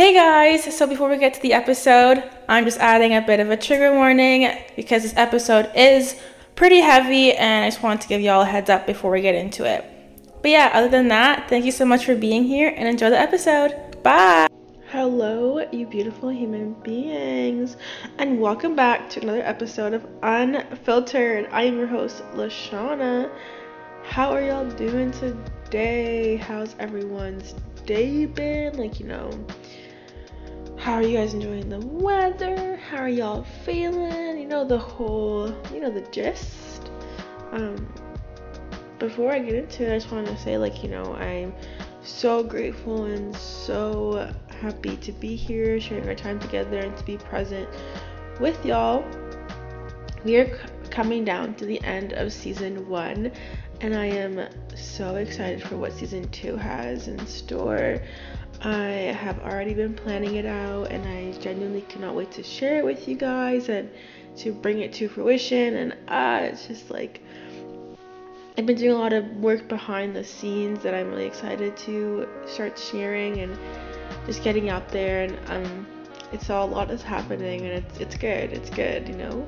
Hey guys, so before we get to the episode, I'm just adding a bit of a trigger warning because this episode is pretty heavy and I just want to give y'all a heads up before we get into it. But yeah, other than that, thank you so much for being here and enjoy the episode. Bye! Hello, you beautiful human beings, and welcome back to another episode of Unfiltered. I am your host, Lashona. How are y'all doing today? How's everyone's day been? Like, you know, how are you guys enjoying the weather? How are y'all feeling? You know, the whole, you know, the gist. Um, before I get into it, I just want to say, like, you know, I'm so grateful and so happy to be here, sharing our time together, and to be present with y'all. We are c- coming down to the end of season one, and I am so excited for what season two has in store. I have already been planning it out, and I genuinely cannot wait to share it with you guys and to bring it to fruition. And uh, it's just like I've been doing a lot of work behind the scenes that I'm really excited to start sharing and just getting out there and um it's all a lot is happening and it's it's good it's good you know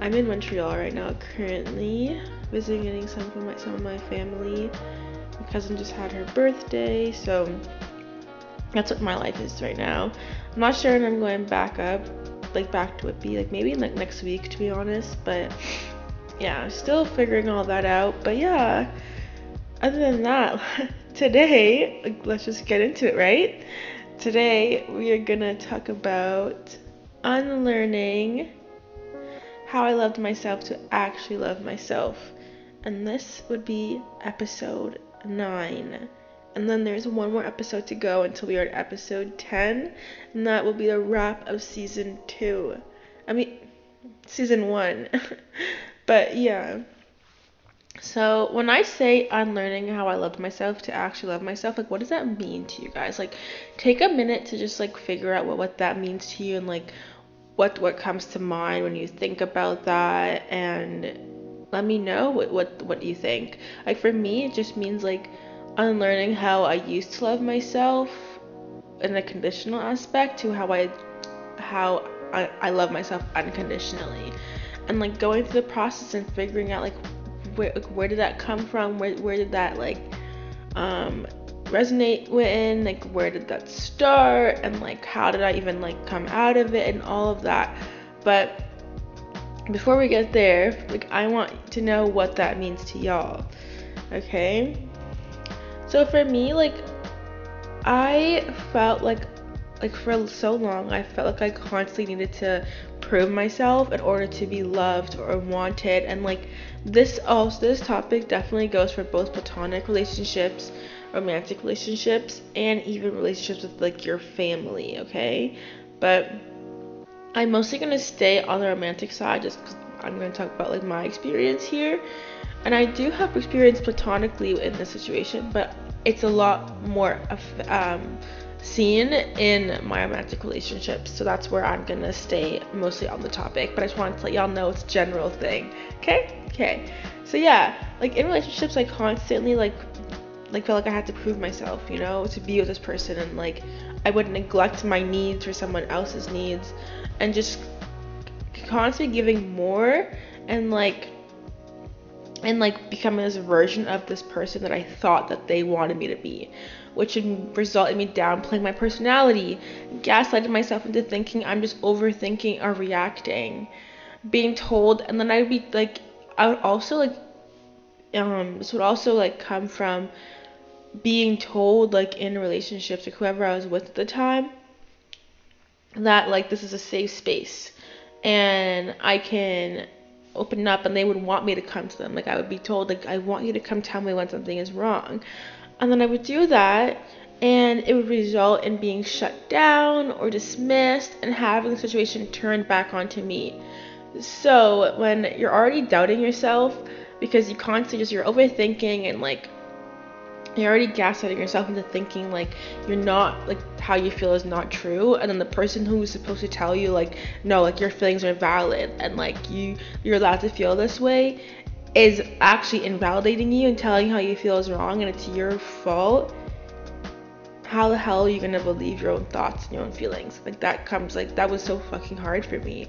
i'm in montreal right now currently visiting some of my some of my family my cousin just had her birthday so that's what my life is right now i'm not sure when i'm going back up like back to be like maybe like next week to be honest but yeah still figuring all that out but yeah other than that today let's just get into it right Today, we are to talk about unlearning how I loved myself to actually love myself. And this would be episode 9. And then there's one more episode to go until we are at episode 10. And that will be the wrap of season 2. I mean, season 1. but yeah. So when I say unlearning how I loved myself to actually love myself, like what does that mean to you guys? Like take a minute to just like figure out what, what that means to you and like what what comes to mind when you think about that and let me know what what, what you think. Like for me it just means like unlearning how I used to love myself in a conditional aspect to how I how I, I love myself unconditionally. And like going through the process and figuring out like where where did that come from? Where where did that like um resonate with? Like where did that start? And like how did I even like come out of it and all of that. But before we get there, like I want to know what that means to y'all. Okay? So for me, like I felt like like for so long I felt like I constantly needed to prove myself in order to be loved or wanted. And like this also this topic definitely goes for both platonic relationships romantic relationships and even relationships with like your family okay? But i'm mostly going to stay on the romantic side just because i'm going to talk about like my experience here and i do have experience platonically in this situation but it's a lot more um, seen in my romantic relationships. So that's where I'm gonna stay mostly on the topic. But I just wanted to let y'all know it's a general thing. Okay? Okay. So yeah, like in relationships I constantly like like felt like I had to prove myself, you know, to be with this person and like I would neglect my needs for someone else's needs and just constantly giving more and like and like becoming this version of this person that I thought that they wanted me to be which would result in me downplaying my personality, gaslighting myself into thinking I'm just overthinking or reacting, being told, and then I'd be like, I would also like, um, this would also like come from being told like in relationships or whoever I was with at the time that like this is a safe space and I can open up and they would want me to come to them like I would be told like I want you to come tell me when something is wrong and then I would do that, and it would result in being shut down or dismissed and having the situation turned back onto me. So when you're already doubting yourself because you constantly just you're overthinking and like you're already gaslighting yourself into thinking like you're not like how you feel is not true and then the person who's supposed to tell you like no like your feelings are valid and like you you're allowed to feel this way is actually invalidating you and telling how you feel is wrong and it's your fault, how the hell are you gonna believe your own thoughts and your own feelings? Like that comes like that was so fucking hard for me.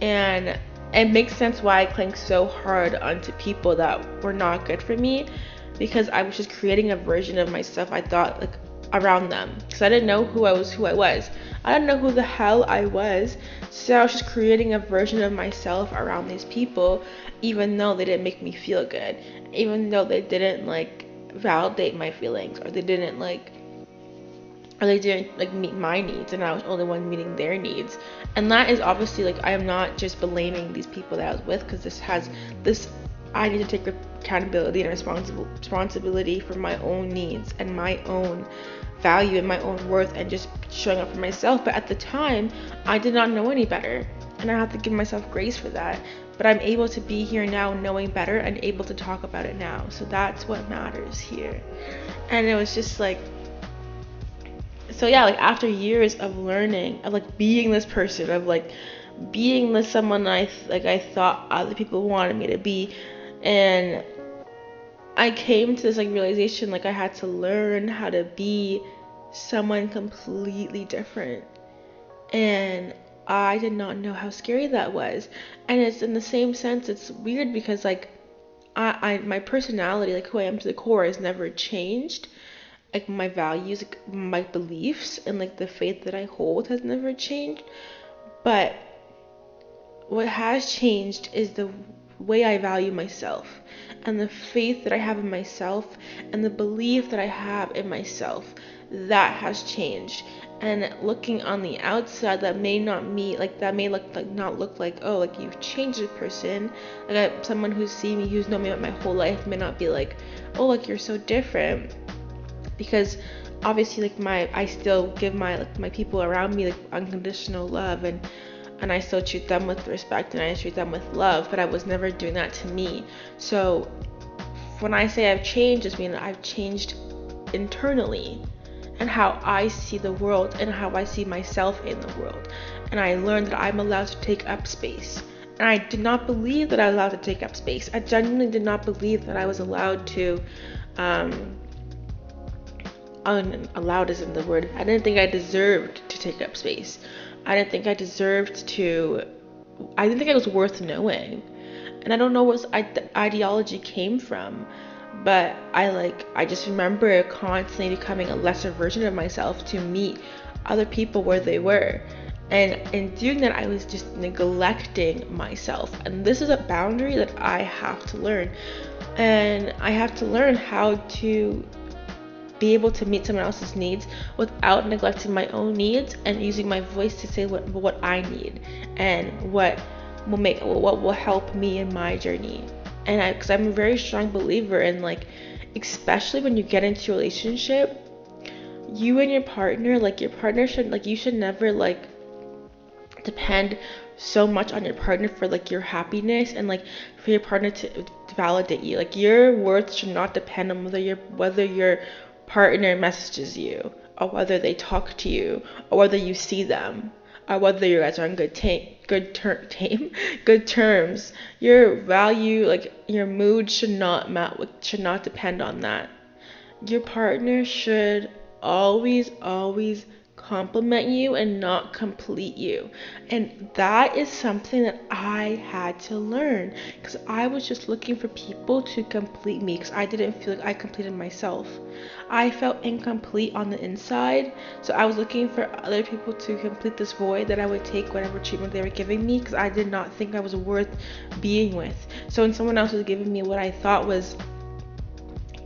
And it makes sense why I cling so hard onto people that were not good for me because I was just creating a version of myself I thought like around them because I didn't know who I was who I was. I didn't know who the hell I was. So I was just creating a version of myself around these people even though they didn't make me feel good. Even though they didn't like validate my feelings or they didn't like or they didn't like meet my needs and I was the only one meeting their needs. And that is obviously like I am not just blaming these people that I was with because this has this I need to take accountability and responsible responsibility for my own needs and my own value and my own worth and just showing up for myself. But at the time, I did not know any better. And I have to give myself grace for that. But I'm able to be here now knowing better and able to talk about it now. So that's what matters here. And it was just like so yeah, like after years of learning, of like being this person, of like being the someone I like I thought other people wanted me to be, and I came to this like realization like I had to learn how to be someone completely different, and I did not know how scary that was, and it's in the same sense it's weird because like I, I my personality like who I am to the core has never changed. Like my values, like my beliefs, and like the faith that I hold has never changed. But what has changed is the way I value myself and the faith that I have in myself and the belief that I have in myself. That has changed. And looking on the outside, that may not me like that may look like not look like oh like you've changed a person. Like I, someone who's seen me, who's known me my whole life, may not be like oh like you're so different because obviously like my I still give my like my people around me like unconditional love and and I still treat them with respect and I treat them with love, but I was never doing that to me. So when I say I've changed, just mean I've changed internally and how I see the world and how I see myself in the world. And I learned that I'm allowed to take up space. And I did not believe that I was allowed to take up space. I genuinely did not believe that I was allowed to um, unallowed isn't the word. I didn't think I deserved to take up space. I didn't think I deserved to. I didn't think I was worth knowing. And I don't know what ideology came from, but I like I just remember constantly becoming a lesser version of myself to meet other people where they were. And in doing that, I was just neglecting myself. And this is a boundary that I have to learn. And I have to learn how to be able to meet someone else's needs without neglecting my own needs and using my voice to say what, what I need and what will make what will help me in my journey. And I because I'm a very strong believer in like especially when you get into a relationship, you and your partner, like your partner should like you should never like depend so much on your partner for like your happiness and like for your partner to, to validate you. Like your worth should not depend on whether you're whether you're partner messages you, or whether they talk to you, or whether you see them, or whether you guys are on good ta- good ter- tame, good terms. Your value, like your mood, should not mat- should not depend on that. Your partner should always, always compliment you and not complete you. And that is something that I had to learn because I was just looking for people to complete me because I didn't feel like I completed myself. I felt incomplete on the inside, so I was looking for other people to complete this void that I would take whatever treatment they were giving me because I did not think I was worth being with. So when someone else was giving me what I thought was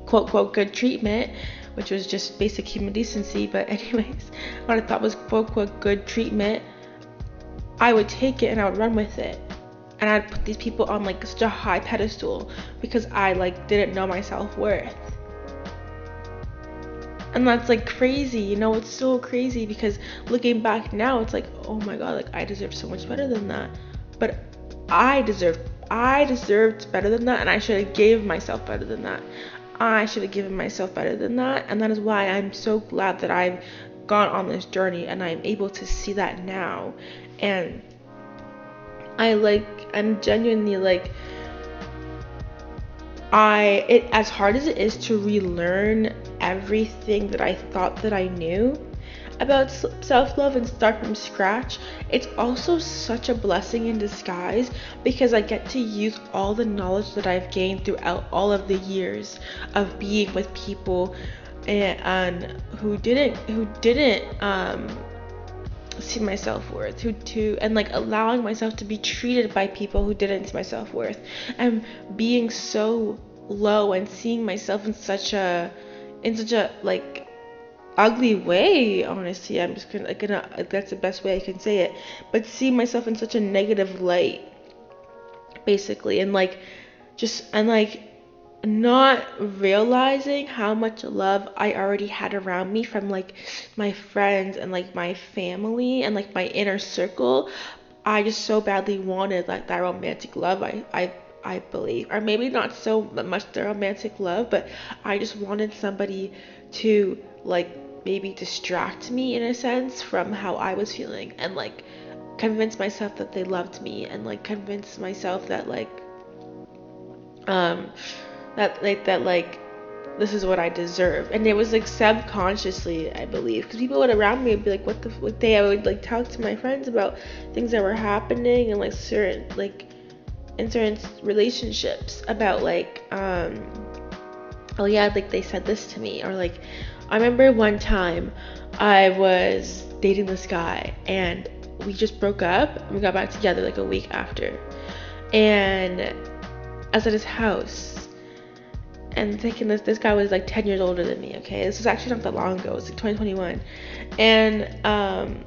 quote quote good treatment, which was just basic human decency. But, anyways, what I thought was quote unquote good treatment, I would take it and I would run with it. And I'd put these people on like such a high pedestal because I like didn't know my self worth. And that's like crazy, you know, it's so crazy because looking back now, it's like, oh my god, like I deserve so much better than that. But I deserve I deserved better than that and I should have gave myself better than that. I should have given myself better than that. And that is why I'm so glad that I've gone on this journey and I'm able to see that now. And I like, I'm genuinely like, I, it, as hard as it is to relearn everything that I thought that I knew about self love and start from scratch, it's also such a blessing in disguise because I get to use all the knowledge that I've gained throughout all of the years of being with people and, and who didn't who didn't um, see my self worth, who to and like allowing myself to be treated by people who didn't see my self worth, and being so low and seeing myself in such a in such a like ugly way honestly i'm just gonna, gonna that's the best way i can say it but see myself in such a negative light basically and like just and like not realizing how much love I already had around me from like my friends and like my family and like my inner circle. I just so badly wanted like that romantic love. I I I believe, or maybe not so much the romantic love, but I just wanted somebody to like maybe distract me in a sense from how I was feeling and like convince myself that they loved me and like convince myself that like um that like that like this is what I deserve. And it was like subconsciously, I believe, because people would around me would be like, "What the what day?" I would like talk to my friends about things that were happening and like certain like in certain relationships about like um oh yeah like they said this to me or like I remember one time I was dating this guy and we just broke up. We got back together like a week after. And I was at his house and thinking this this guy was like 10 years older than me, okay? This was actually not that long ago. It was like 2021. And um,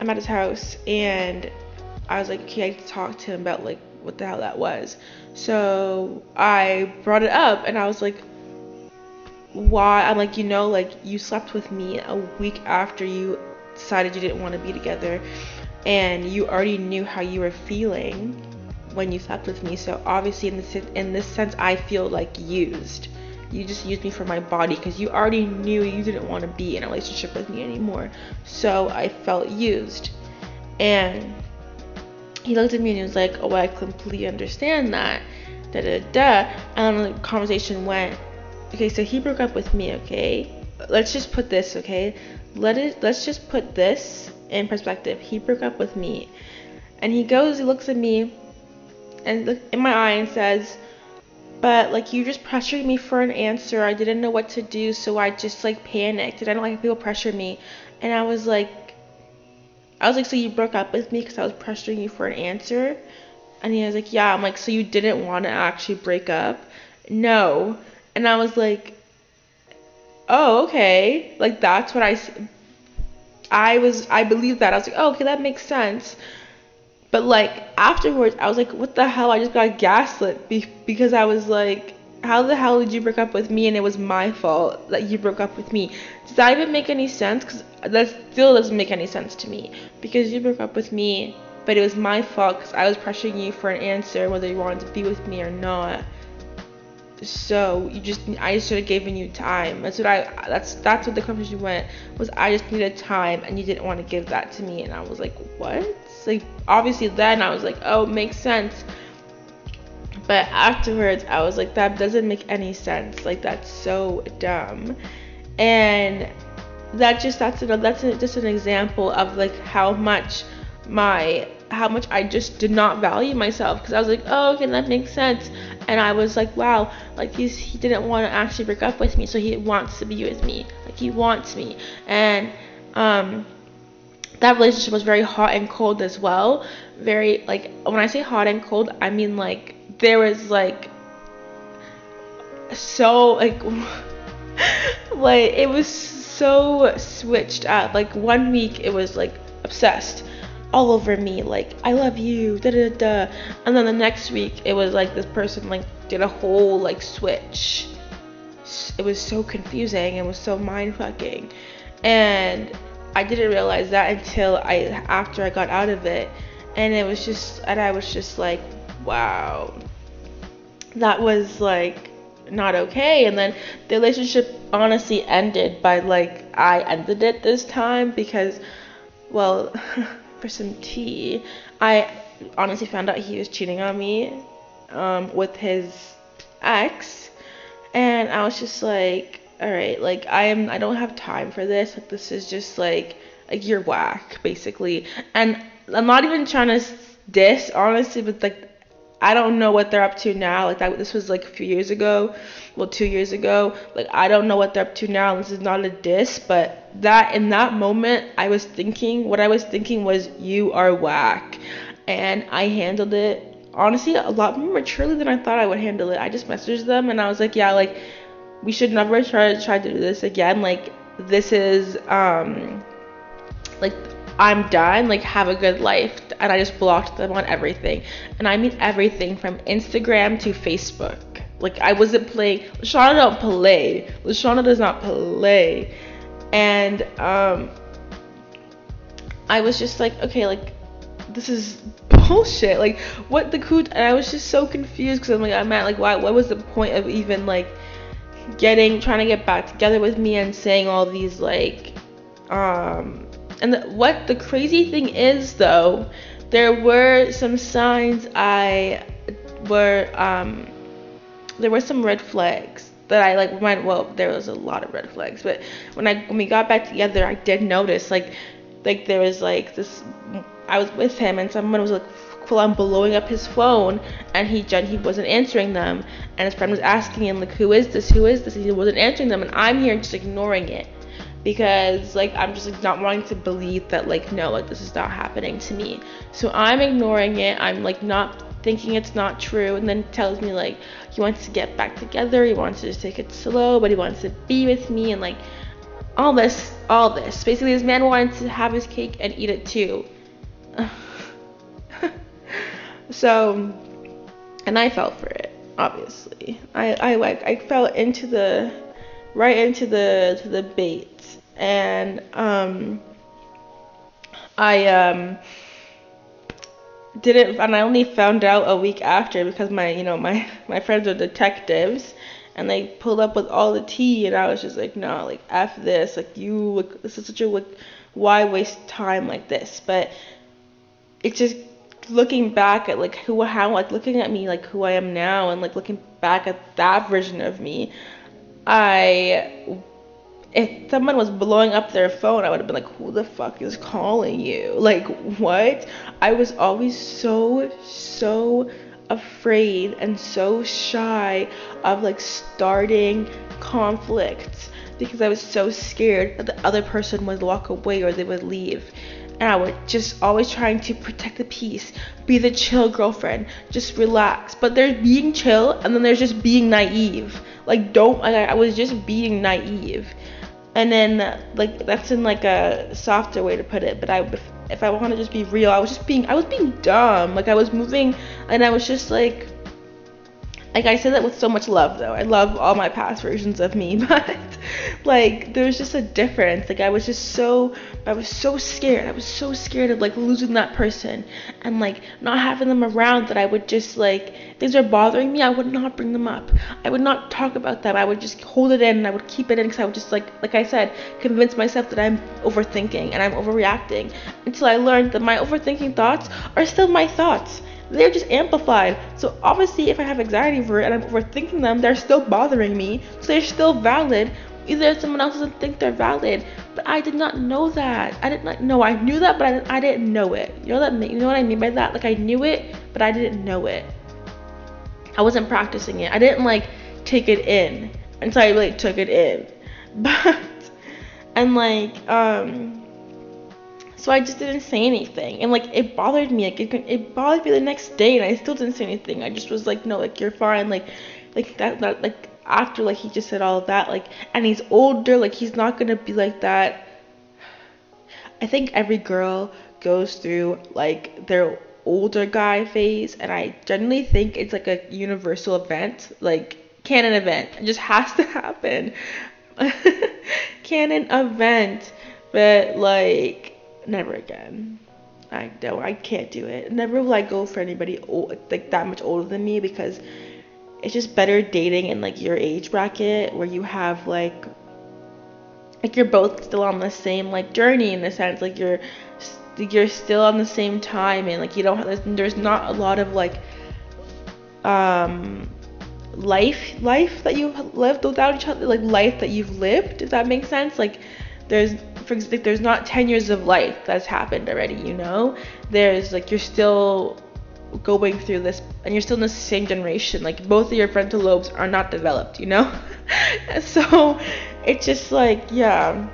I'm at his house and I was like, okay, I need to talk to him about like what the hell that was. So I brought it up and I was like, why I'm like, you know, like you slept with me a week after you decided you didn't want to be together and you already knew how you were feeling when you slept with me. So obviously in this in this sense I feel like used. You just used me for my body because you already knew you didn't want to be in a relationship with me anymore. So I felt used. And he looked at me and he was like, "Oh, I completely understand that." Da da da. And the conversation went okay, so he broke up with me, okay? Let's just put this, okay? Let it let's just put this in perspective. He broke up with me. And he goes, he looks at me and look in my eye and says, but like you just pressured me for an answer. I didn't know what to do, so I just like panicked. And I don't like people pressure me. And I was like I was like, so you broke up with me because I was pressuring you for an answer? And he was like, yeah. I'm like, so you didn't want to actually break up? No. And I was like, oh, okay. Like, that's what I. I was, I believed that. I was like, oh, okay, that makes sense. But, like, afterwards, I was like, what the hell? I just got gaslit be- because I was like, how the hell did you break up with me and it was my fault that you broke up with me? Does that even make any sense? Because that still doesn't make any sense to me. Because you broke up with me, but it was my fault because I was pressuring you for an answer whether you wanted to be with me or not so you just I just should have given you time. That's what I that's that's what the conversation went was I just needed time and you didn't want to give that to me and I was like what? Like obviously then I was like oh it makes sense. But afterwards I was like that doesn't make any sense. Like that's so dumb. And that just that's an, that's just an example of like how much my how much I just did not value myself because I was like, oh, okay, that makes sense. And I was like, wow, like he's, he didn't want to actually break up with me, so he wants to be with me. Like he wants me. And um, that relationship was very hot and cold as well. Very, like, when I say hot and cold, I mean like there was like so, like, like it was so switched up. Like one week it was like obsessed all over me like I love you da da da and then the next week it was like this person like did a whole like switch. It was so confusing. It was so mind fucking and I didn't realize that until I after I got out of it. And it was just and I was just like wow that was like not okay and then the relationship honestly ended by like I ended it this time because well for some tea. I honestly found out he was cheating on me um, with his ex, and I was just like, all right, like I am, I don't have time for this. Like this is just like, like you're whack, basically. And I'm not even trying to diss, honestly, but like I don't know what they're up to now. Like that, this was like a few years ago, well, two years ago. Like I don't know what they're up to now. This is not a diss, but that in that moment, I was thinking, what I was thinking was, you are whack, and I handled it honestly a lot more maturely than I thought I would handle it. I just messaged them and I was like, yeah, like we should never try to try to do this again. Like this is um like I'm done. Like have a good life. And I just blocked them on everything. And I mean everything from Instagram to Facebook. Like I wasn't playing. Lashona don't play. Lashona does not play. And um I was just like, okay, like this is bullshit. Like what the coot? And I was just so confused because I'm like, I'm at like, why? What was the point of even like getting trying to get back together with me and saying all these like um and the, what the crazy thing is though there were some signs i were um there were some red flags that i like went well there was a lot of red flags but when i when we got back together i did notice like like there was like this i was with him and someone was like full on blowing up his phone and he he wasn't answering them. And his friend was asking him like who is this? Who is this? And he wasn't answering them and i'm here just ignoring it because like i'm just like not wanting to believe that like no like this is not happening to me. So i'm ignoring it. I'm like not thinking it's not true. And then tells me like he wants to get back together. He wants to just take it slow but he wants to be with me and like all this all this. Basically this man wanted to have his cake and eat it too. So, and I fell for it. Obviously, I I like I fell into the right into the to the bait, and um, I um didn't and I only found out a week after because my you know my my friends are detectives and they pulled up with all the tea and I was just like no like f this like you like this is such a like why waste time like this? But it's just looking back at like who how like looking at me like who I am now and like looking back at that version of me, I if someone was blowing up their phone, I would have been like, who the fuck is calling you? Like what? I was always so so afraid and so shy of like starting conflicts because I was so scared that the other person would walk away or they would leave and I was just always trying to protect the peace, be the chill girlfriend, just relax. But there's being chill, and then there's just being naive. Like don't like I was just being naive, and then like that's in like a softer way to put it. But I if, if I want to just be real, I was just being I was being dumb. Like I was moving, and I was just like like I say that with so much love though. I love all my past versions of me, but like there's just a difference. Like I was just so I was so scared. I was so scared of like losing that person and like not having them around that I would just like things are bothering me. I would not bring them up. I would not talk about them. I would just hold it in and I would keep it in because I would just like like I said convince myself that I'm overthinking and I'm overreacting until I learned that my overthinking thoughts are still my thoughts they're just amplified. So obviously, if I have anxiety over it and I'm overthinking them, they're still bothering me. So they're still valid. Either someone else doesn't think they're valid, but I did not know that. I did not know. I knew that, but I didn't, I didn't know it. You know that? You know what I mean by that? Like I knew it, but I didn't know it. I wasn't practicing it. I didn't like take it in until I really took it in. But and like um so I just didn't say anything, and like it bothered me. Like it, it bothered me the next day, and I still didn't say anything. I just was like, no, like you're fine. Like, like that, that, like after like he just said all that, like, and he's older. Like he's not gonna be like that. I think every girl goes through like their older guy phase, and I generally think it's like a universal event, like canon event. It just has to happen. canon event, but like never again. I don't. I can't do it. Never will I go for anybody old, like that much older than me because it's just better dating in like your age bracket where you have like like you're both still on the same like journey in the sense like you're you're still on the same time and like you don't have there's, not a lot of like um life life that you've lived without each other like life that you've lived if that makes sense. Like there's for example there's not 10 years of life that's happened already you know? There's like you're still going through this and you're still in the same generation like both of your frontal lobes are not developed you know so it's just like yeah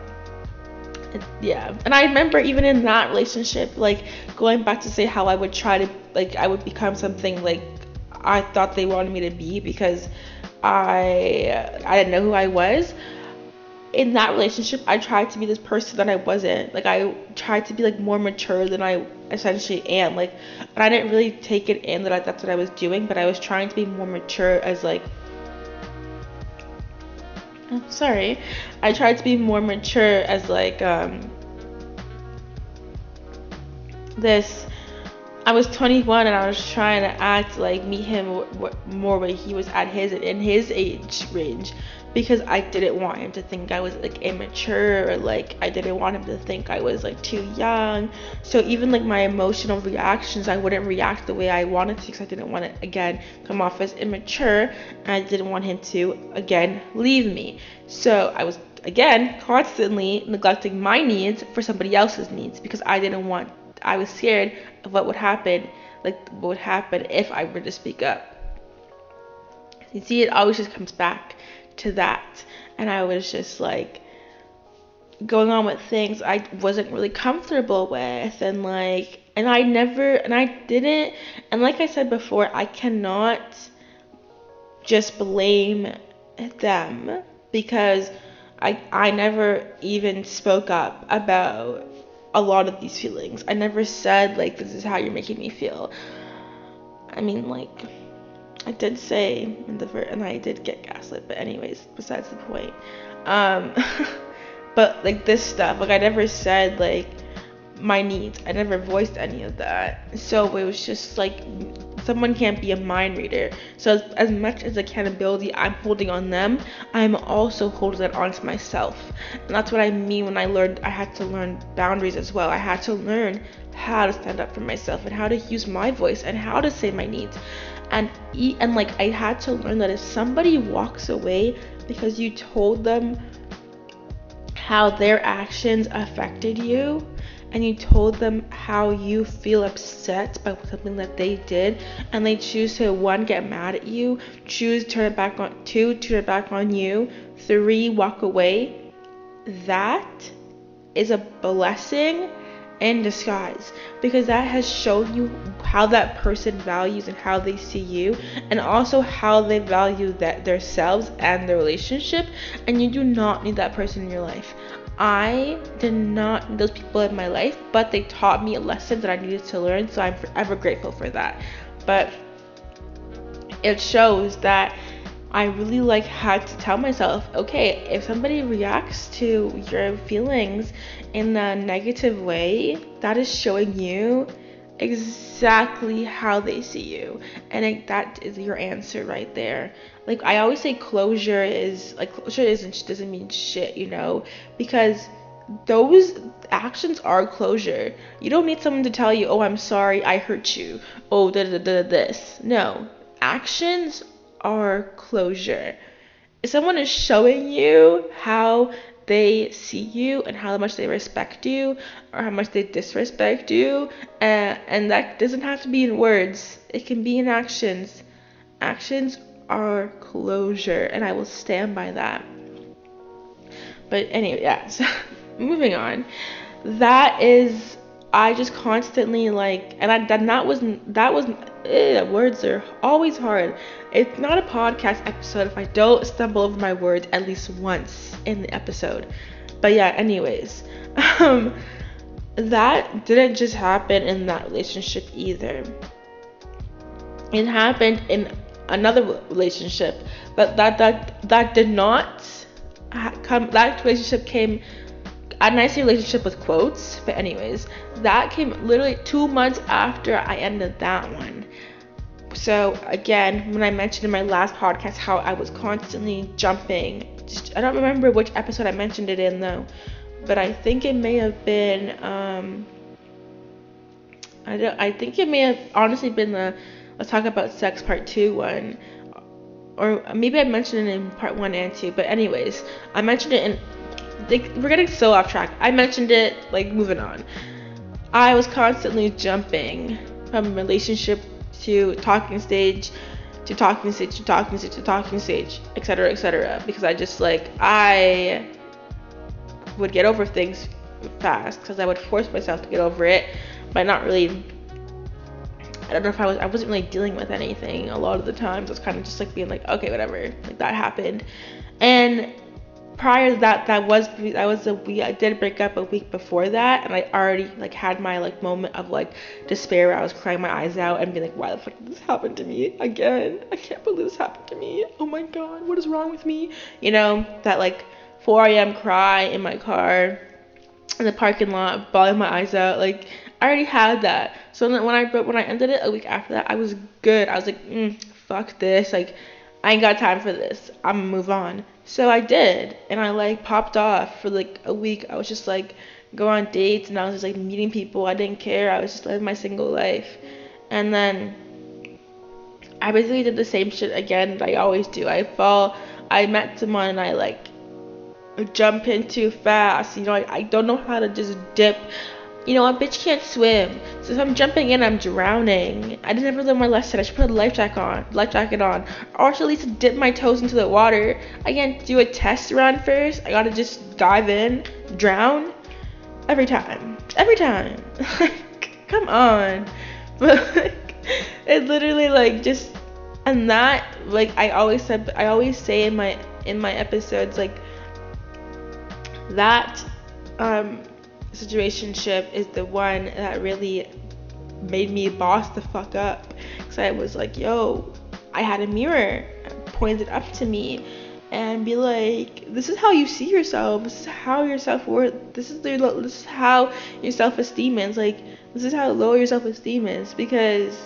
yeah and i remember even in that relationship like going back to say how i would try to like i would become something like I thought they wanted me to be because I I didn't know who I was. In that relationship, I tried to be this person that I wasn't. Like I tried to be like more mature than I essentially am. Like, and I didn't really take it in that I, that's what I was doing, but I was trying to be more mature as like. Oh, sorry, I tried to be more mature as like um this I was 21 and I was trying to act like meet him more when he was at his in his age range because I didn't want him to think I was like immature or like I didn't want him to think I was like too young. So even like my emotional reactions, I wouldn't react the way I wanted to because I didn't want to again come off as immature and I didn't want him to again leave me. So I was again constantly neglecting my needs for somebody else's needs because I didn't want I was scared of what would happen, like what would happen if I were to speak up. You see, it always just comes back to that. And I was just like going on with things I wasn't really comfortable with and like and I never and I didn't and like I said before, I cannot just blame them because I I never even spoke up about a lot of these feelings. I never said like this is how you're making me feel. I mean like I did say in the first, and I did get gaslit, but anyways, besides the point. Um but like this stuff, like I never said like my needs. I never voiced any of that. So it was just like someone can't be a mind reader. So as, as much as accountability I'm holding on them, I'm also holding that onto myself. And that's what I mean when I learned I had to learn boundaries as well. I had to learn how to stand up for myself and how to use my voice and how to say my needs. And eat and like I had to learn that if somebody walks away because you told them how their actions affected you, and you told them how you feel upset by something that they did and they choose to one get mad at you choose turn it back on two turn it back on you three walk away that is a blessing in disguise because that has shown you how that person values and how they see you and also how they value that themselves and their relationship and you do not need that person in your life I did not need those people in my life, but they taught me a lesson that I needed to learn, so I'm forever grateful for that. But it shows that I really like had to tell myself, okay, if somebody reacts to your feelings in a negative way, that is showing you exactly how they see you. And it, that is your answer right there. Like i always say closure is like closure isn't doesn't mean shit you know? Because those actions are closure. You don't need someone to tell you oh i'm sorry i hurt you. Oh da da da this. No. Actions are closure. If someone is showing you how they see you and how much they respect you or how much they disrespect you and, and that doesn't have to be in words. It can be in actions. Actions are closure and i will stand by that. But anyway yeah so moving on. That is i just constantly like and i that, that was that was eh, words are always hard it's not a podcast episode if i don't stumble over my words at least once in the episode. But yeah, anyways, um, that didn't just happen in that relationship either. It happened in another relationship, but that that that did not come. That relationship came. A nice relationship with quotes, but anyways, that came literally two months after I ended that one. So again, when I mentioned in my last podcast how I was constantly jumping I don't remember which episode I mentioned it in though, but I think it may have been um I don't I think it may have honestly been the let's talk about sex part 2 one or maybe I mentioned it in part one and two, but anyways, I mentioned it in. Like, we're getting so off track. I mentioned it, like, moving on. I was constantly jumping from relationship to talking stage to talking stage to talking stage to talking stage, etc., etc. Because I just like I would get over things fast because I would force myself to get over it by not really I don't know if I was I wasn't really dealing with anything a lot of the times. I was kind of just like being like, okay, whatever, like that happened. And prior to that, that was that was a week. I did break up a week before that, and I already like had my like moment of like despair where I was crying my eyes out and being like, why the fuck did this happen to me again? I can't believe this happened to me. Oh my god, what is wrong with me? You know that like 4 a.m. cry in my car in the parking lot, bawling my eyes out. Like I already had that. So then when I when I ended it a week after that, I was good. I was like, mm, fuck this. Like I ain't got time for this. I'm gonna move on. So I did, and I like popped off for like a week. I was just like go on dates, and I was just like meeting people. I didn't care. I was just living my single life, and then I basically did the same shit again that I always do. I fall. I met someone and I like jump in too fast. You know, I, I don't know how to just dip. You know, a bitch can't swim. So if I'm jumping in, I'm drowning. I didn't ever learn my lesson. I should put a life jacket on, life jacket on, or I should at least dip my toes into the water. I can't do a test run first. I gotta just dive in, drown, every time, every time. Come on, but like, it literally like just, and that like I always said, I always say in my in my episodes like that um, situationship is the one that really made me boss the fuck up. Cause I was like, yo, I had a mirror pointed up to me and be like, this is how you see yourself. This is how your self worth. This is the this is how your self esteem is. Like this is how low your self esteem is because,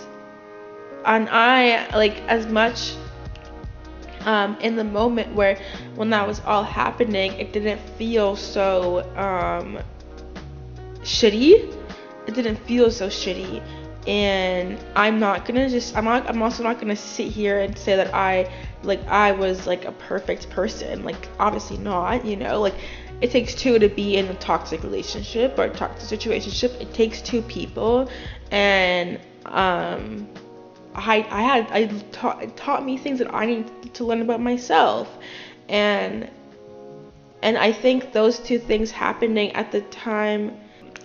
and I like as much um, in the moment where when that was all happening, it didn't feel so um, shitty. It didn't feel so shitty. And I'm not gonna just I'm not I'm also not gonna sit here and say that I like I was like a perfect person. Like obviously not, you know, like it takes two to be in a toxic relationship or toxic situationship. It takes two people and um I, I had I taught it taught me things that I need to learn about myself, and and I think those two things happening at the time.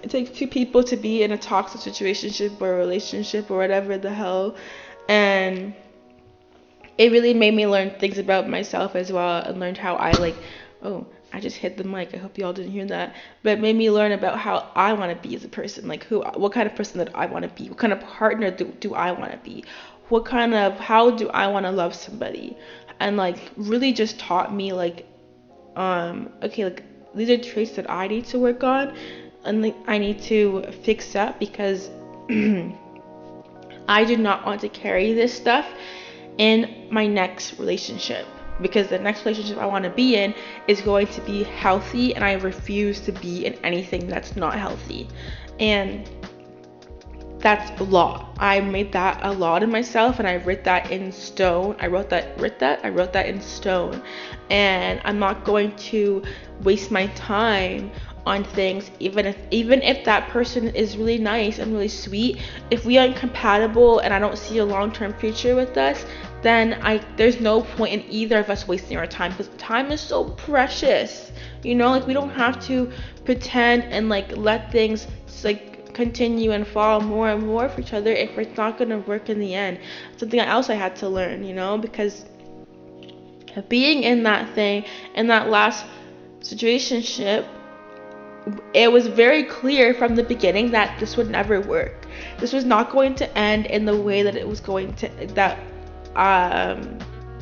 It takes two people to be in a toxic situation or relationship or whatever the hell, and it really made me learn things about myself as well and learned how I like. Oh, I just hit the mic. I hope y'all didn't hear that. But it made me learn about how I want to be as a person. Like who, what kind of person that I want to be. What kind of partner do, do I want to be? What kind of, how do I want to love somebody? And like really just taught me like, um, okay, like these are traits that I need to work on I need to fix up because I do not want to carry this stuff in my next relationship because the next relationship I want to be in is going to be healthy and I refuse to be in anything that's not healthy. And that's a law. I made that a law to myself and I wrote that in stone. I wrote that wrote that I wrote that in stone. And I'm not going to waste my time on things even if even if that person is really nice and really sweet if we aren't compatible and i don't see a long-term future with us then I there's no point in either of us wasting our time because time is so precious. You know, like we don't have to pretend and like let things like continue and fall more and more for each other if it's not gonna work in the end. Something else I had to learn, you know, because being in that thing in that last situationship it was very clear from the beginning that this would never work. This was not going to end in the way that it was going to that um,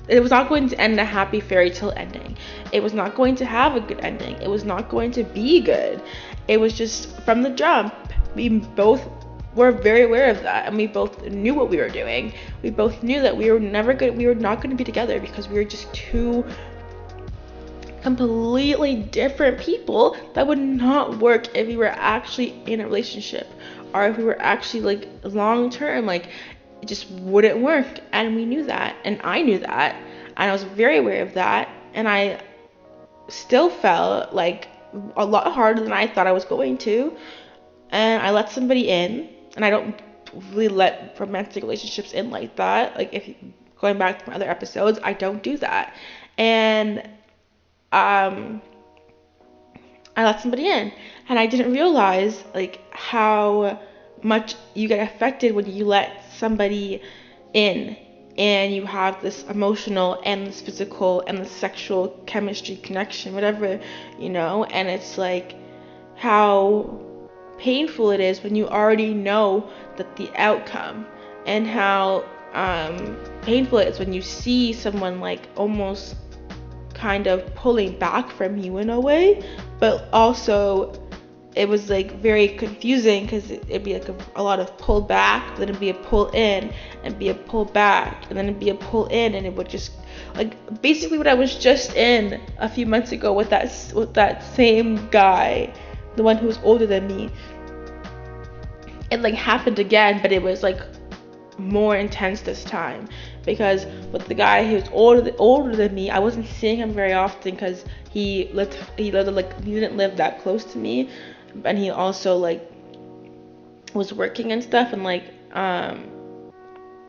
it was not going to end a happy fairy tale ending. It was not going to have a good ending. It was not going to be good. It was just from the jump. We both were very aware of that, and we both knew what we were doing. We both knew that we were never good. We were not going to be together because we were just two completely different people that would not work if we were actually in a relationship or if we were actually like long term like it just wouldn't work and we knew that and i knew that and I was very aware of that, and I still felt like a lot harder than I thought I was going to, and I let somebody in, and I don't really let romantic relationships in like that. Like if going back to my other episodes, I don't do that, and um, I let somebody in, and I didn't realize like how much you get affected when you let somebody in. And you have this emotional and this physical and the sexual chemistry connection whatever you know? And it's like how painful it is when you already know that the outcome and how um, painful it is when you see someone like almost kind of pulling back from you in a way. But also it was like very confusing because it, would be like a, a, lot of pull back, then it'd be a pull in, and be a pull back, and then it'd be a pull in, and it would just like basically what I was just in a few months ago with that with that same guy, the one who was older than me. It like happened again, but it was like more intense this time because with the guy who was older older than me, I wasn't seeing him very often because he lived he lived like he didn't live that close to me and he also like was working and stuff and like um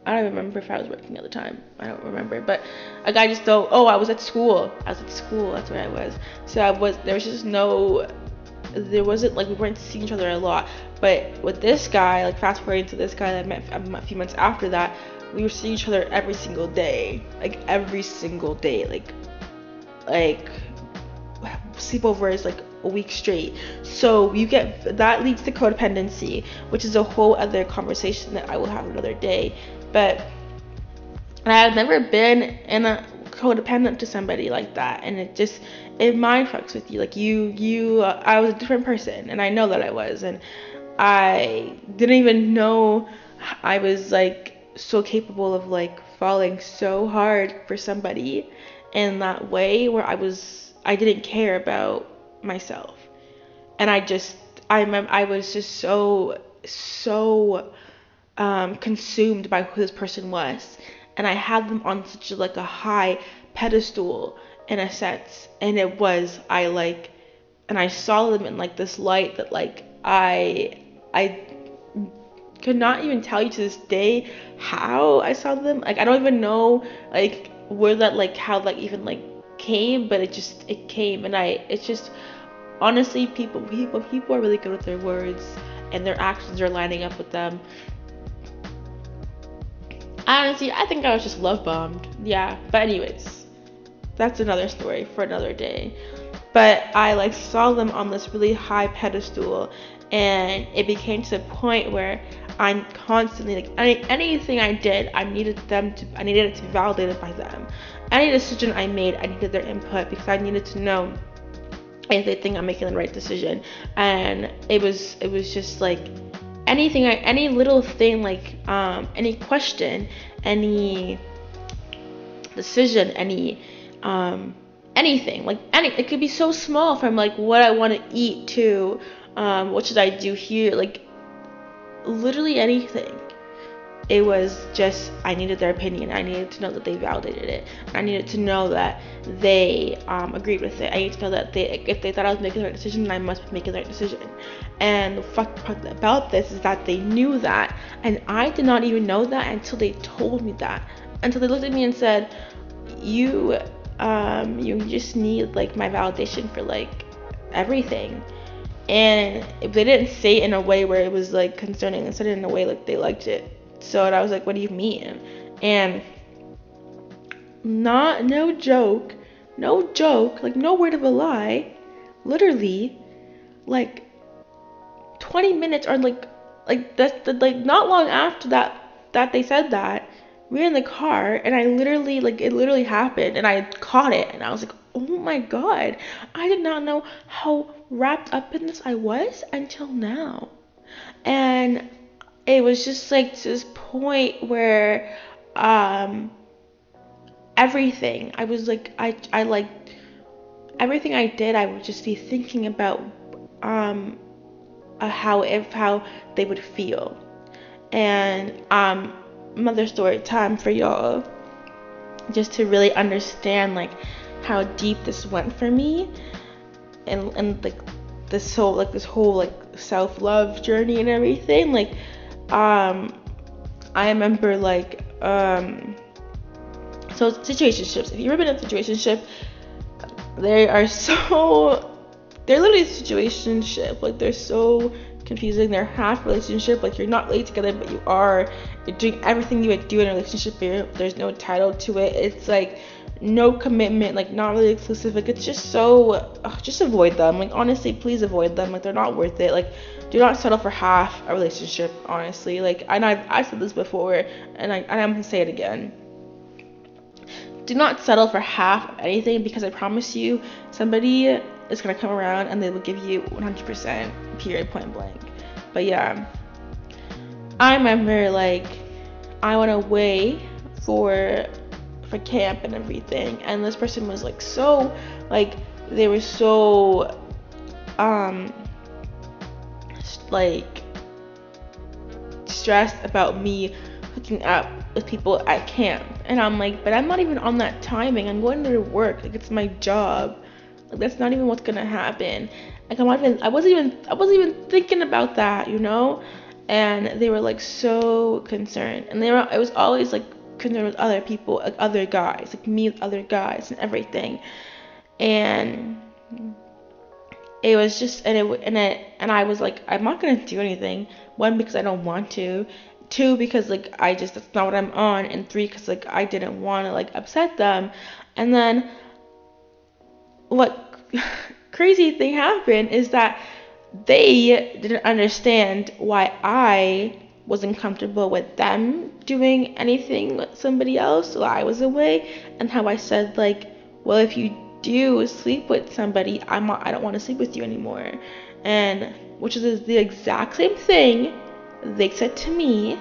I don't remember if I was working at the time. I don't remember, but a guy just though. Oh, I was at school. I was at school. That's where I was. So I was. There was just no. There wasn't like we weren't seeing each other a lot. But with this guy, like fast forwarding to this guy that I met a few months after that, we were seeing each other every single day. Like every single day. Like, like sleepovers like a week straight. So you get that leads to codependency, which is a whole other conversation that I will have another day. But and I've never been in a codependent to somebody like that, and it just it mind fucks with you. Like you, you, uh, I was a different person, and I know that I was, and I didn't even know I was like so capable of like falling so hard for somebody in that way where I was I didn't care about myself. And I just, I remember, I was just so, so um, consumed by who this person was. And I had them on such a, like a high pedestal in a sense. And it was, I like, and I saw them in like this light that like I, I could not even tell you to this day how I saw them. Like I don't even know like where that like how like even like came, but it just it came and I it's just honestly, people people people are really good with their words and their actions are lining up with them. Honestly, I think I was just love bombed. Yeah, but anyways, that's another story for another day. But I like saw them on this really high pedestal, and it became to the point where I'm constantly like any, anything I did, I needed them to, I needed it to be validated by them. Any decision I made, I needed their input because I needed to know if they think I'm making the right decision. And it was it was just like anything any little thing like um, any question, any decision, any um, anything like any it could be so small from like what I want to eat to um, what should I do here like literally anything it was just I needed their opinion. I needed to know that they validated it. I needed to know that they um, agreed with it. I needed to know that they, if they thought I was making the right decision, I must be making the right decision. And the fucked part about this is that they knew that, and I did not even know that until they told me that. Until they looked at me and said, "You, um, you just need like my validation for like everything." And if they didn't say it in a way where it was like concerning, they said it in a way like they liked it so I was like, what do you mean? And not no joke, no joke, like no word of a lie, literally, like 20 minutes or like like that's like not long after that that they said that we were in the car and I literally like it literally happened and I caught it and I was like oh my god. I did not know how wrapped up in this I was until now. And it was just like to this point where um everything I was like I I like everything I did I would just be thinking about um uh, how if how they would feel. And um mother story time for y'all just to really understand like how deep this went for me and and like this whole like this whole like self-love journey and everything. Like um i remember like um so situationships. If you've ever been in a situationship they are so they're literally a situationship. Like they're so confusing. They're half relationship. Like you're not really together but you are you're doing everything you would do in a relationship there's no title to it it's like no commitment, like not really exclusive. Like it's just so, ugh, just avoid them. Like honestly, please avoid them. Like they're not worth it. Like do not settle for half a relationship. Honestly, like and I've I said this before, and I and I'm gonna say it again. Do not settle for half of anything because I promise you, somebody is gonna come around and they will give you 100% period point blank. But yeah, I remember like I went away for for camp and everything and this person was like so like they were so um like stressed about me hooking up with people at camp. And i'm like but i'm not even on that timing. I'm going to work. Like it's my job. Like that's not even what's gonna happen. Like i'm not even i wasn't even i wasn't even thinking about that you know and they were like so concerned and they were it was always like concerned with other people, like other guys, like me with other guys and everything. And it was just and it and it and I was like I'm not gonna do anything. One because I don't want to. Two because like I just that's not what I'm on. And three because like I didn't want to like upset them. And then what crazy thing happened is that they didn't understand why I wasn't comfortable with them doing anything with somebody else while I was away, and how I said like, well, if you do sleep with somebody, I'm not, I don't want to sleep with you anymore, and which is the exact same thing they said to me,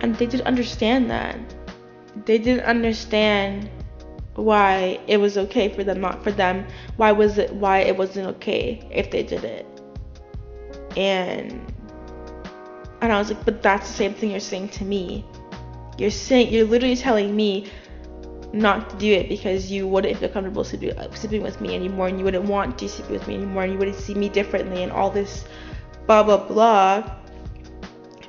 and they didn't understand that. They didn't understand why it was okay for them not for them. Why was it why it wasn't okay if they did it and and I was like, but that's the same thing you're saying to me. You're saying you're literally telling me not to do it because you wouldn't feel comfortable sleeping, uh, sleeping with me anymore and you wouldn't want to sleep with me anymore and you wouldn't see me differently and all this blah blah blah.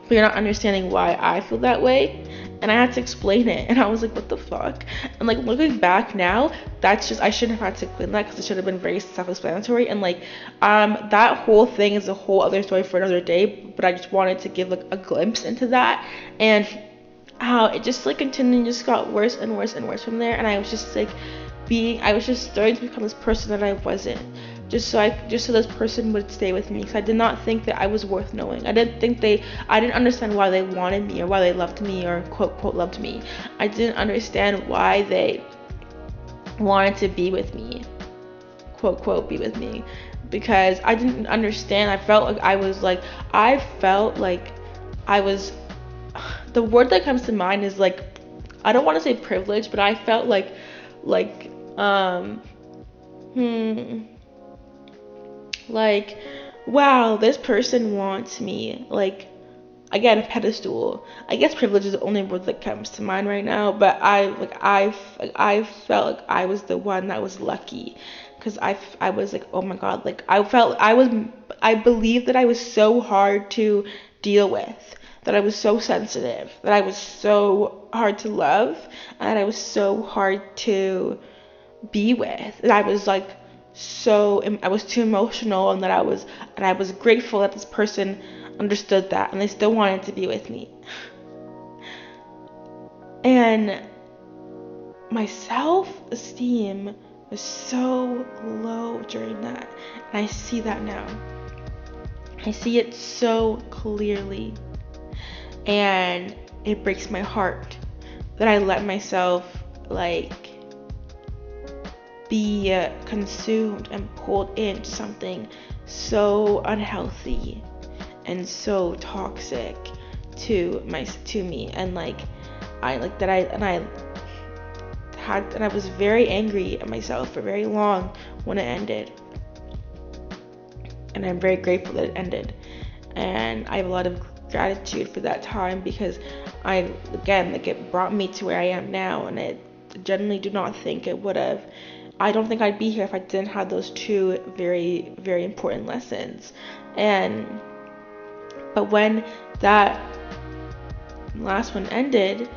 But you're not understanding why I feel that way. And I had to explain it. And I was like, what the fuck? And like looking back now, that's just, I shouldn't have had to explain that because it should have been very self explanatory. And like, um, that whole thing is a whole other story for another day. But I just wanted to give like a glimpse into that. And how it just like continued, just got worse and worse and worse from there. And I was just like, being, I was just starting to become this person that I wasn't just so I just so this person would stay with me because I did not think that I was worth knowing. I didn't think they I didn't understand why they wanted me or why they loved me or quote quote loved me. I didn't understand why they wanted to be with me. Quote quote be with me because I didn't understand. I felt like I was like I felt like I was the word that comes to mind is like I don't want to say privilege, but I felt like like um hmm like, wow, this person wants me. Like, again, a pedestal. I guess privilege is the only word that comes to mind right now. But I like I like, I felt like I was the one that was lucky, because I I was like, oh my god, like I felt I was I believed that I was so hard to deal with. That I was so sensitive, that I was so hard to love, and I was so hard to be with. And I was like so I was too emotional and that I was and I was grateful that this person understood that and they still wanted to be with me. And my self-esteem was so low during that. And I see that now. I see it so clearly. And it breaks my heart that I let myself like be uh, consumed and pulled into something so unhealthy and so toxic to my to me and like I like that I and I had and I was very angry at myself for very long when it ended. And I'm very grateful that it ended. And I have a lot of gratitude for that time because I again like it brought me to where I am now and it genuinely do not think it would have. I don't think I'd be here if I didn't have those two very, very important lessons. And, but when that last one ended,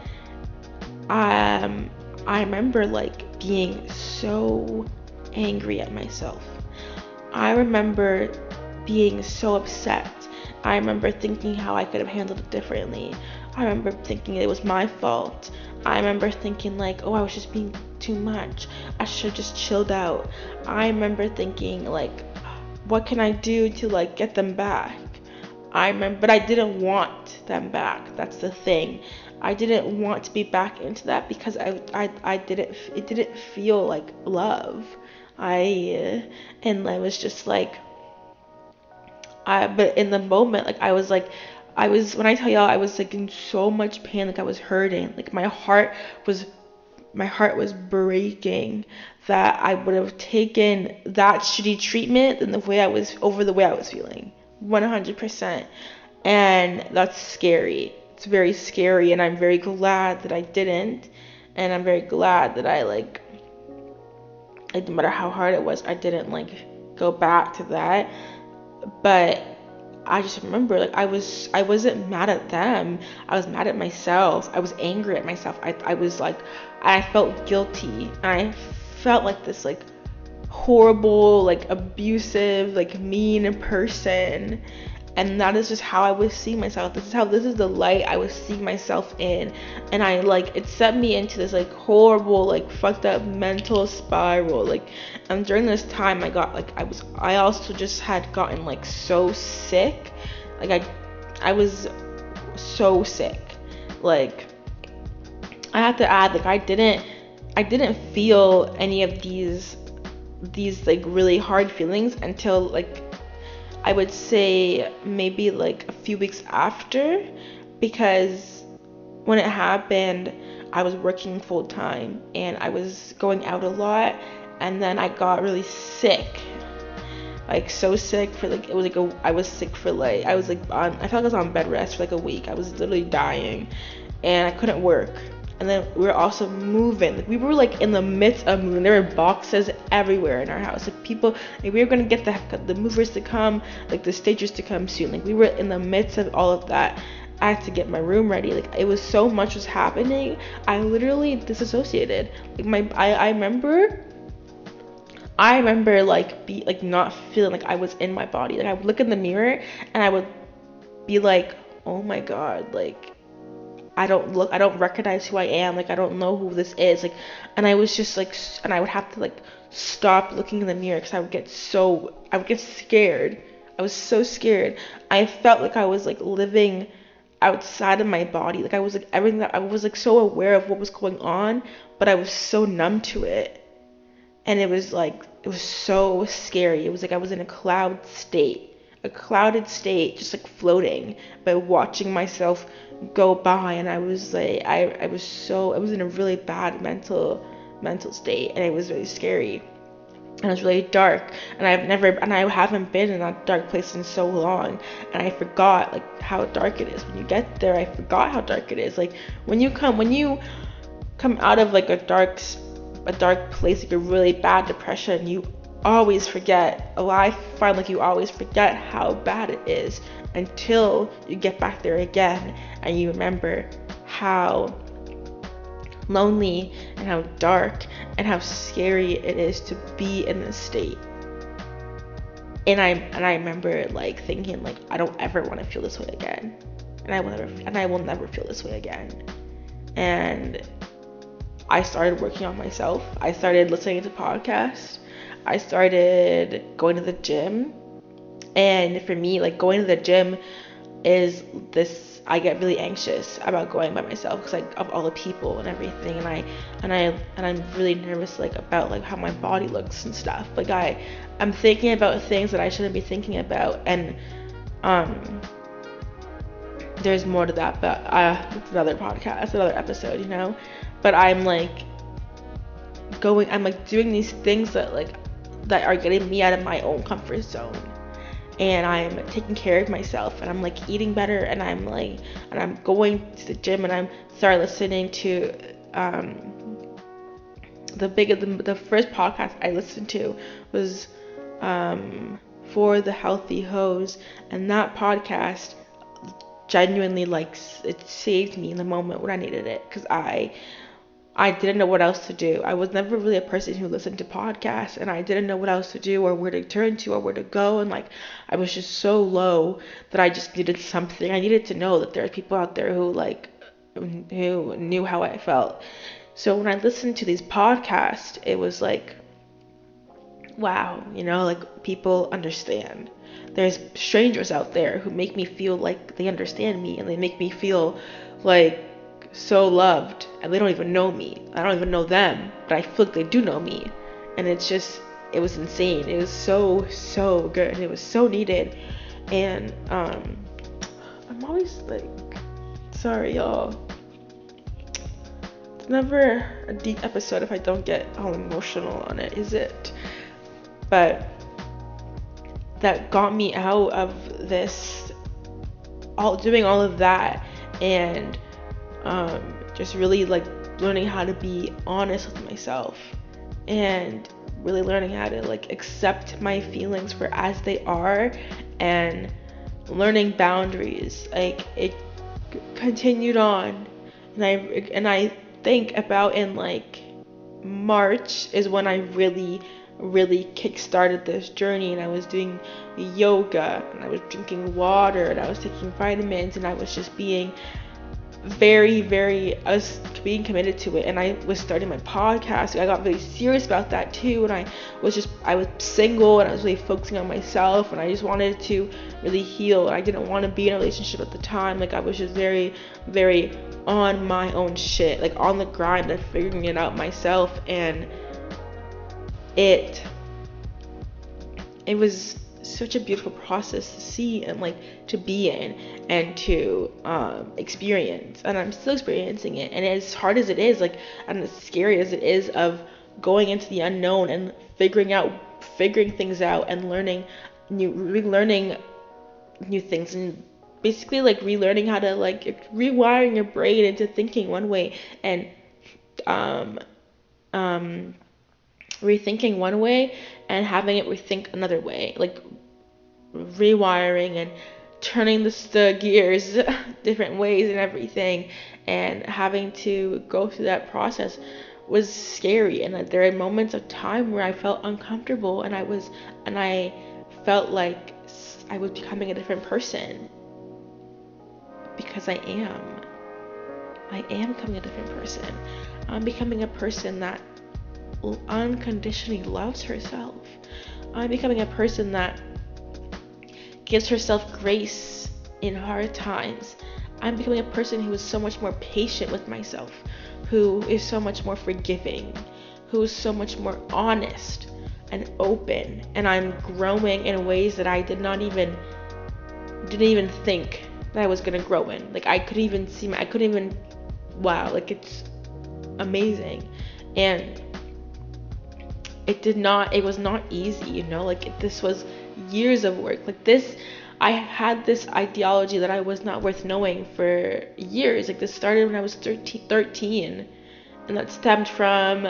um, I remember like being so angry at myself. I remember being so upset. I remember thinking how I could have handled it differently. I remember thinking it was my fault. I remember thinking like, oh, I was just being too much. I should have just chilled out. I remember thinking like, what can I do to like get them back? I remember, but I didn't want them back. That's the thing. I didn't want to be back into that because I, I, I didn't, it didn't feel like love. I, uh, and I was just like, I, but in the moment, like I was like, I was when I tell y'all I was like in so much pain, like I was hurting, like my heart was my heart was breaking that I would have taken that shitty treatment than the way I was over the way I was feeling. 100%. And that's scary. It's very scary and I'm very glad that I didn't. And I'm very glad that I like like no matter how hard it was, I didn't like go back to that. But I just remember like I was I wasn't mad at them. I was mad at myself. I was angry at myself. I I was like I felt guilty. I felt like this like horrible, like abusive, like mean person and that is just how I was seeing myself. This is how this is the light I was seeing myself in, and I like it set me into this like horrible, like fucked up mental spiral. Like, and during this time, I got like I was I also just had gotten like so sick, like I I was so sick, like I have to add like I didn't I didn't feel any of these these like really hard feelings until like I would say maybe like a few weeks after because when it happened, I was working full time and I was going out a lot and then I got really sick. Like so sick for like it was like a I was sick for like I was like on I felt like I was on bed rest for like a week. I was literally dying and I couldn't work and then we were also moving. We were like in the midst of moving. There were boxes everywhere in our house. Like people, like we were gonna get the the movers to come, like the stagers to come soon. Like we were in the midst of all of that. I had to get my room ready. Like it was so much was happening. I literally disassociated. Like my, I, I remember. I remember like be like not feeling like I was in my body. Like I would look in the mirror and I would be like, oh my god, like I don't look I don't recognize who I am like I don't know who this is like and I was just like and I would have to like stop looking in the mirror cuz I would get so I would get scared. I was so scared. I felt like I was like living outside of my body. Like I was like everything that I was like so aware of what was going on but I was so numb to it. And it was like it was so scary. It was like I was in a cloud state a clouded state, just like floating, but watching myself go by, and I was like, I, I was so, I was in a really bad mental, mental state, and it was really scary, and it was really dark, and I've never, and I haven't been in that dark place in so long, and I forgot like how dark it is when you get there. I forgot how dark it is. Like when you come, when you come out of like a dark, a dark place, like a really bad depression, you always forget. I find like you always forget how bad it is until you get back there again and you remember how lonely and how dark and how scary it is to be in this state. And I and I remember like thinking like I don't ever want to feel this way again. And I will never and I will never feel this way again. And I started working on myself. I started listening to podcasts. I started going to the gym. And for me, like going to the gym is this I get really anxious about going by myself because like of all the people and everything and I and I and I'm really nervous like about like how my body looks and stuff. Like I I'm thinking about things that I shouldn't be thinking about and um there's more to that but uh it's another podcast, another episode, you know. But I'm like going I'm like doing these things that like that are getting me out of my own comfort zone. And I'm taking care of myself and I'm like eating better and I'm like and I'm going to the gym and I'm started listening to um the big the, the first podcast I listened to was um, for the healthy hose, and that podcast genuinely like it saved me in the moment when I needed it because I I didn't know what else to do. I was never really a person who listened to podcasts and I didn't know what else to do or where to turn to or where to go and like I was just so low that I just needed something. I needed to know that there are people out there who like who knew how I felt. So when I listened to these podcasts, it was like wow, you know, like people understand. There's strangers out there who make me feel like they understand me and they make me feel like so loved and they don't even know me. I don't even know them, but I feel like they do know me. And it's just it was insane. It was so so good. It was so needed. And um I'm always like sorry y'all. It's never a deep episode if I don't get all emotional on it, is it? But that got me out of this all doing all of that and um, just really like learning how to be honest with myself and really learning how to like accept my feelings for as they are and learning boundaries. Like it continued on. And i and i think about in like march is when i really really kick-started this journey and I was doing yoga and I was drinking water and I was taking vitamins and I was just being very very was being committed to it. And I was starting my podcast. I got really serious about that too. And I was just I was single and I was really focusing on myself. And I just wanted to really heal. And I didn't want to be in a relationship at the time. Like I was just very very on my own shit like on the grind of figuring it out myself. And it it was such a beautiful process to see and like to be in and to um, experience. And i'm still experiencing it. And as hard as it is like and as scary as it is of going into the unknown and figuring out figuring things out and learning new relearning new things and basically like relearning how to like rewiring your brain into thinking one way and um um rethinking one way and having it rethink another way, like rewiring and turning the, the gears different ways and everything, and having to go through that process was scary. And uh, there are moments of time where I felt uncomfortable, and I was, and I felt like I was becoming a different person because I am. I am becoming a different person. I'm becoming a person that unconditionally loves herself. I'm becoming a person that gives herself grace in hard times. I'm becoming a person who is so much more patient with myself, who is so much more forgiving, who is so much more honest and open, and I'm growing in ways that I did not even didn't even think that I was gonna grow in. Like I couldn't even see my I couldn't even wow, like it's amazing. And it did not it was not easy you know like this was years of work. Like this i had this ideology that i was not worth knowing for years. Like this started when i was 13, 13 and that stemmed from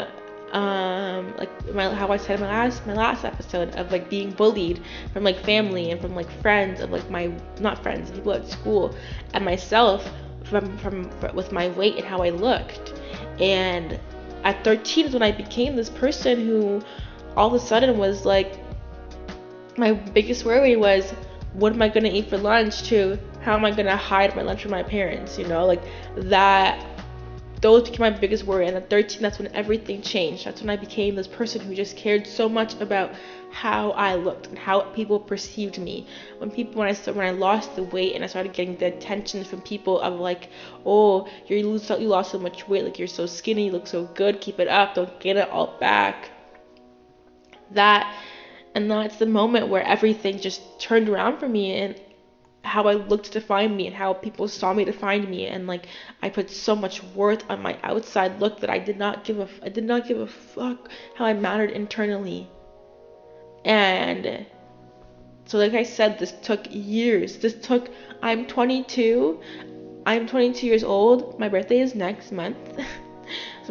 um like my, how i said in my last my last episode of like being bullied from like family and from like friends of like my not friends people at school and myself from from with my weight and how i looked. And at 13 is when I became this person who all of a sudden was like, my biggest worry was, what am I gonna eat for lunch? To how am I gonna hide my lunch from my parents? You know, like that. Those became my biggest worry. And at 13, that's when everything changed. That's when I became this person who just cared so much about how I looked and how people perceived me. When people when I when I lost the weight and I started getting the attention from people of like, oh, you lose you lost so much weight, like you're so skinny, you look so good, keep it up, don't get it all back. That and that's the moment where everything just turned around for me and how I looked to find me and how people saw me to find me and like I put so much worth on my outside look that I did not give a I did not give a fuck how I mattered internally and so, like I said, this took years. This took, I'm 22. I'm 22 years old. My birthday is next month. so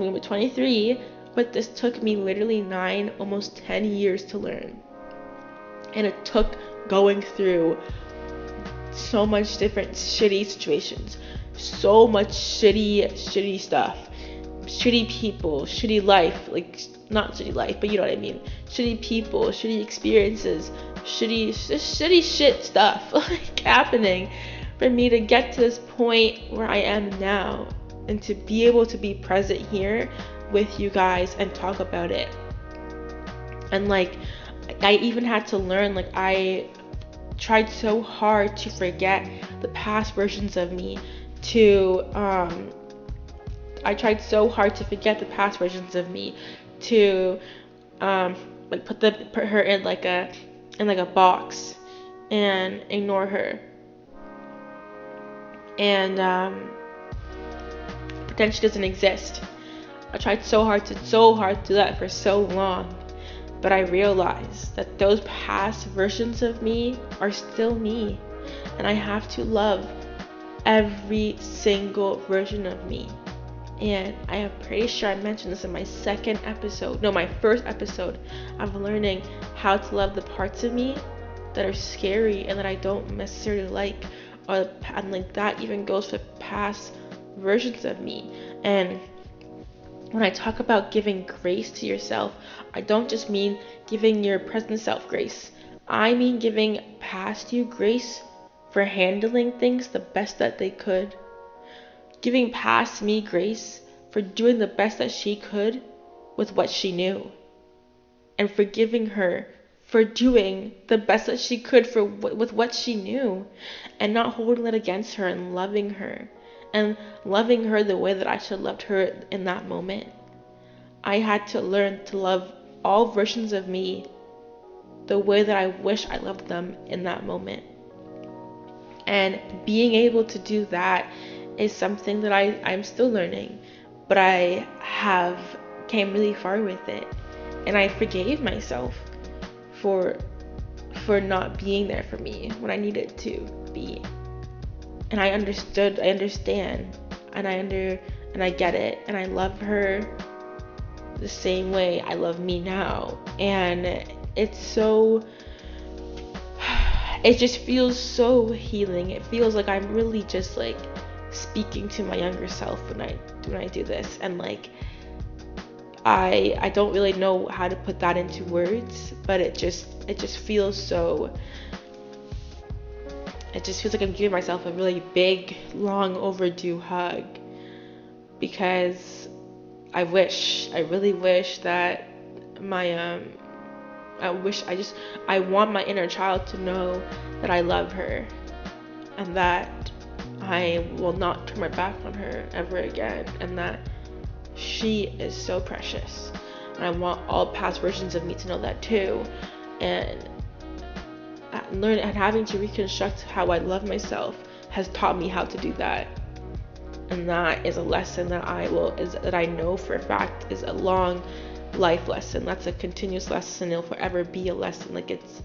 I'm going to be 23. but this took me literally nine, almost 10 years to learn. And it took going through so much different shitty situations, so much shitty, shitty stuff, shitty people, shitty life, like not shitty life, but you know what I mean, shitty people, shitty experiences, shitty, shitty shit stuff like happening for me to get to this point where I am now and to be able to be present here with you guys and talk about it. And like, I even had to learn, like, I tried so hard to forget the past versions of me, to, um, I tried so hard to forget the past versions of me, to, um, like put the put her in like a in like a box and ignore her and um, pretend she doesn't exist. I tried so hard to so hard to do that for so long, but I realize that those past versions of me are still me, and I have to love every single version of me. And I am pretty sure I mentioned this in my second episode, no, my first episode of learning how to love the parts of me that are scary and that I don't necessarily like or and like that even goes for past versions of me and when I talk about giving grace to yourself, I don't just mean giving your present self grace. I mean giving past you grace for handling things the best that they could. Giving past me grace for doing the best that she could with what she knew. And forgiving her for doing the best that she could for with what she knew and not holding it against her and loving her and loving her the way that I should have loved her in that moment. I had to learn to love all versions of me the way that I wish I loved them in that moment. And being able to do that is something that I, I'm still learning, but I have came really far with it. And I forgave myself for for not being there for me when I needed to be. And I understood, I understand, and I under and I get it, and I love her the same way I love me now. And it's so it just feels so healing. It feels like I'm really just like speaking to my younger self when I when I do this and like I I don't really know how to put that into words, but it just it just feels so it just feels like I'm giving myself a really big, long overdue hug because I wish, I really wish that my um I wish I just I want my inner child to know that I love her and that I will not turn my back on her ever again and that she is so precious. And I want all past versions of me to know that too. And learning and having to reconstruct how I love myself has taught me how to do that. And that is a lesson that I will is that I know for a fact is a long life lesson. That's a continuous lesson. It'll forever be a lesson. Like it's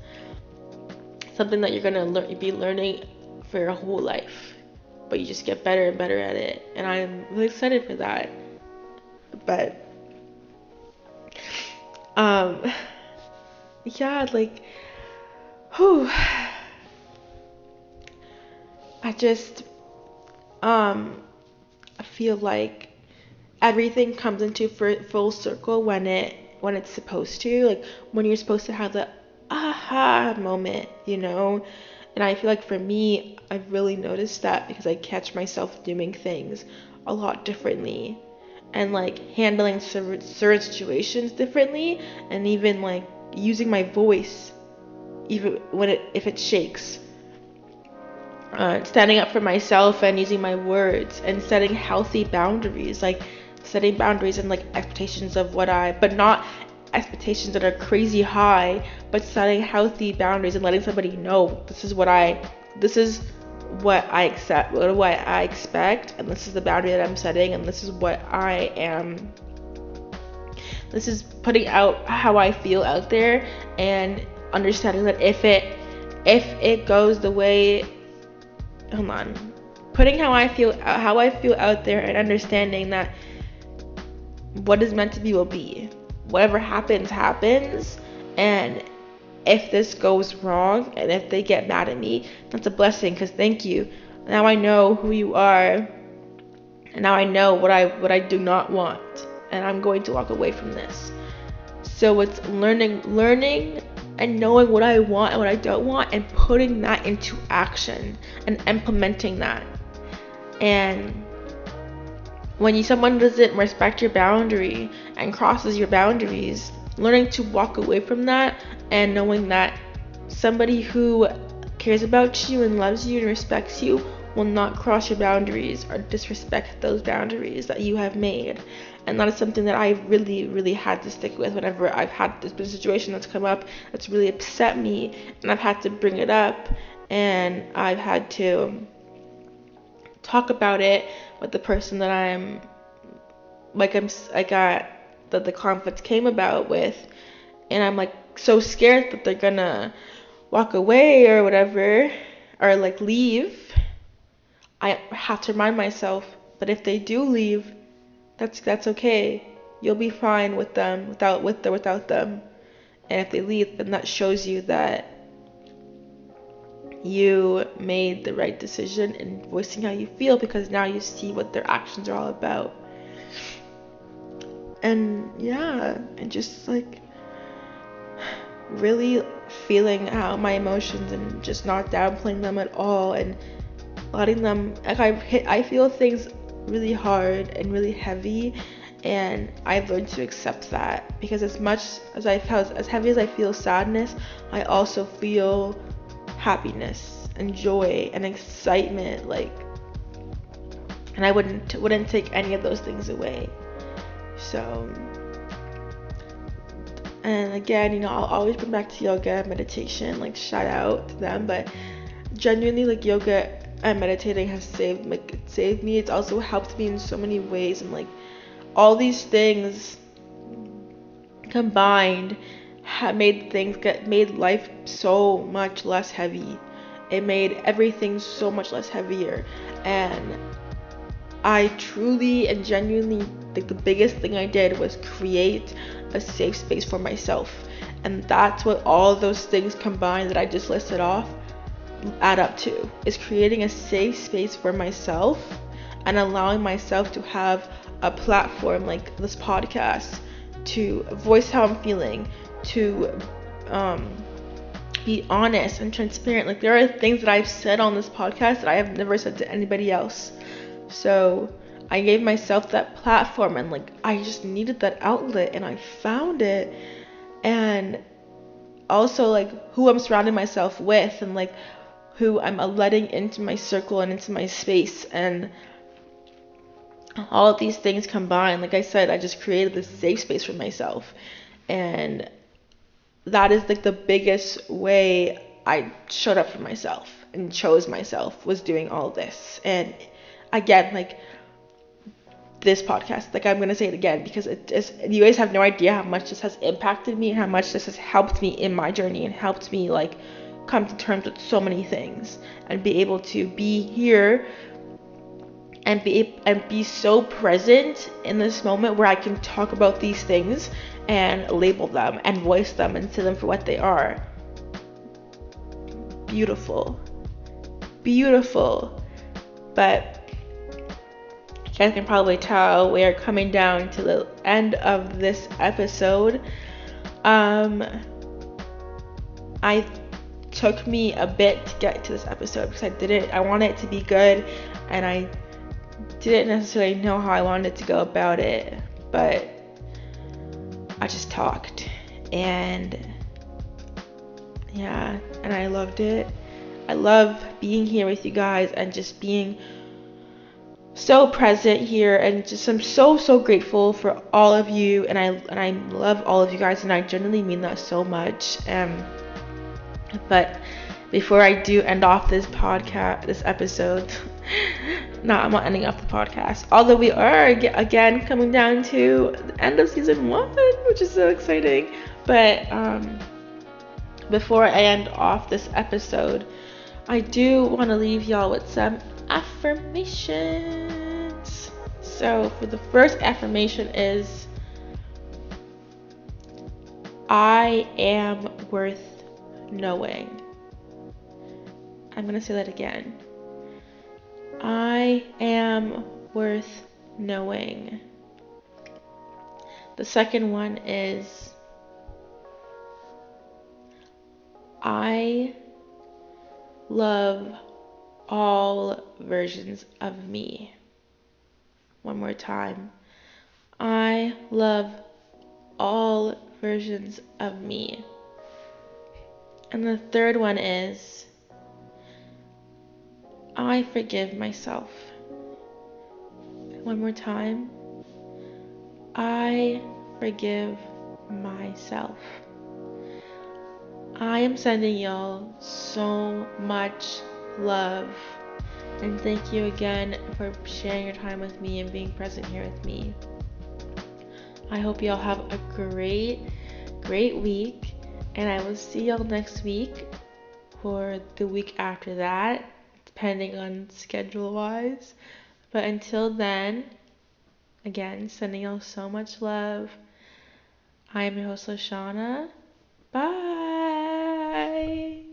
something that you're gonna learn, be learning for your whole life. But you just get better and better at it. And I'm really excited for that but um yeah like whew i just um feel like everything comes into full circle when it when it's supposed to like when you're supposed to have the aha moment you know? And i feel like for me i've really noticed that because i catch myself doing things a lot differently and like handling certain situations differently and even like using my voice even when it if it shakes uh, standing up for myself and using my words and setting healthy boundaries like setting boundaries and like expectations of what i but not expectations that are crazy high but setting healthy boundaries and letting somebody know this is what i this is what I accept, what I expect, and this is the boundary that I'm setting, and this is what I am. This is putting out how I feel out there, and understanding that if it if it goes the way, hold on, putting how I feel how I feel out there, and understanding that what is meant to be will be. Whatever happens, happens. And if this goes wrong and if they get mad at me, that's a blessing because thank you. Now I know who you are. And now I know what I what I do not want. And I'm going to walk away from this. So it's learning learning and knowing what I want and what I don't want and putting that into action and implementing that. And when you, someone doesn't respect your boundary and crosses your boundaries, learning to walk away from that and knowing that somebody who cares about you and loves you and respects you will not cross your boundaries or disrespect those boundaries that you have made. And that is something that I really, really had to stick with whenever I've had this situation that's come up that's really upset me and I've had to bring it up and I've had to talk about it with the person that I'm like I'm I got uh, that the conflict came about with and I'm like so scared that they're gonna walk away or whatever or like leave I have to remind myself that if they do leave that's that's okay you'll be fine with them without with or without them and if they leave then that shows you that you made the right decision in voicing how you feel because now you see what their actions are all about. And yeah, and just like really feeling out my emotions and just not downplaying them at all and letting them like I hit I feel things really hard and really heavy and I've learned to accept that because as much as I felt as heavy as I feel sadness, I also feel happiness and joy and excitement like and I wouldn't wouldn't take any of those things away. So and again, you know, I'll always bring back to yoga, meditation, like shout out to them, but genuinely like yoga and meditating has saved like saved me. It's also helped me in so many ways and like all these things combined have made things get made life so much less heavy. It made everything so much less heavier. And I truly and genuinely think the biggest thing I did was create a safe space for myself. And that's what all those things combined that I just listed off add up to is creating a safe space for myself and allowing myself to have a platform like this podcast to voice how I'm feeling, to um, be honest and transparent. Like there are things that I've said on this podcast that I have never said to anybody else. So I gave myself that platform and like I just needed that outlet and I found it. And also like who I'm surrounding myself with and like who I'm letting into my circle and into my space and all of these things combined like i said i just created this safe space for myself and that is like the biggest way I showed up for myself and chose myself was doing all this. And again, like this podcast, like I'm gonna say it again because it is you guys have no idea how much this has impacted me and how much this has helped me in my journey and helped me like come to terms with so many things and be able to be here and be and be so present in this moment where I can talk about these things and label them and voice them and see them for what they are. Beautiful. Beautiful. But you guys can probably tell we are coming down to the end of this episode. Um I took me a bit to get to this episode because I didn't I wanted it to be good and I didn't necessarily know how I wanted to go about it, but I just talked and yeah, and I loved it. I love being here with you guys and just being so present here and just I'm so so grateful for all of you and I and I love all of you guys and I genuinely mean that so much. Um but before I do end off this podcast this episode no, I'm not ending off the podcast. Although we are again coming down to the end of season one, which is so exciting. But um, before I end off this episode, I do want to leave y'all with some affirmations. So, for the first affirmation is I am worth knowing. I'm going to say that again. I am worth knowing. The second one is I love all versions of me. One more time. I love all versions of me. And the third one is I forgive myself. One more time. I forgive myself. I am sending y'all so much love. And thank you again for sharing your time with me and being present here with me. I hope y'all have a great, great week. And I will see y'all next week or the week after that, depending on schedule wise. But until then, again, sending y'all so much love. I am your host, Lashona. Bye.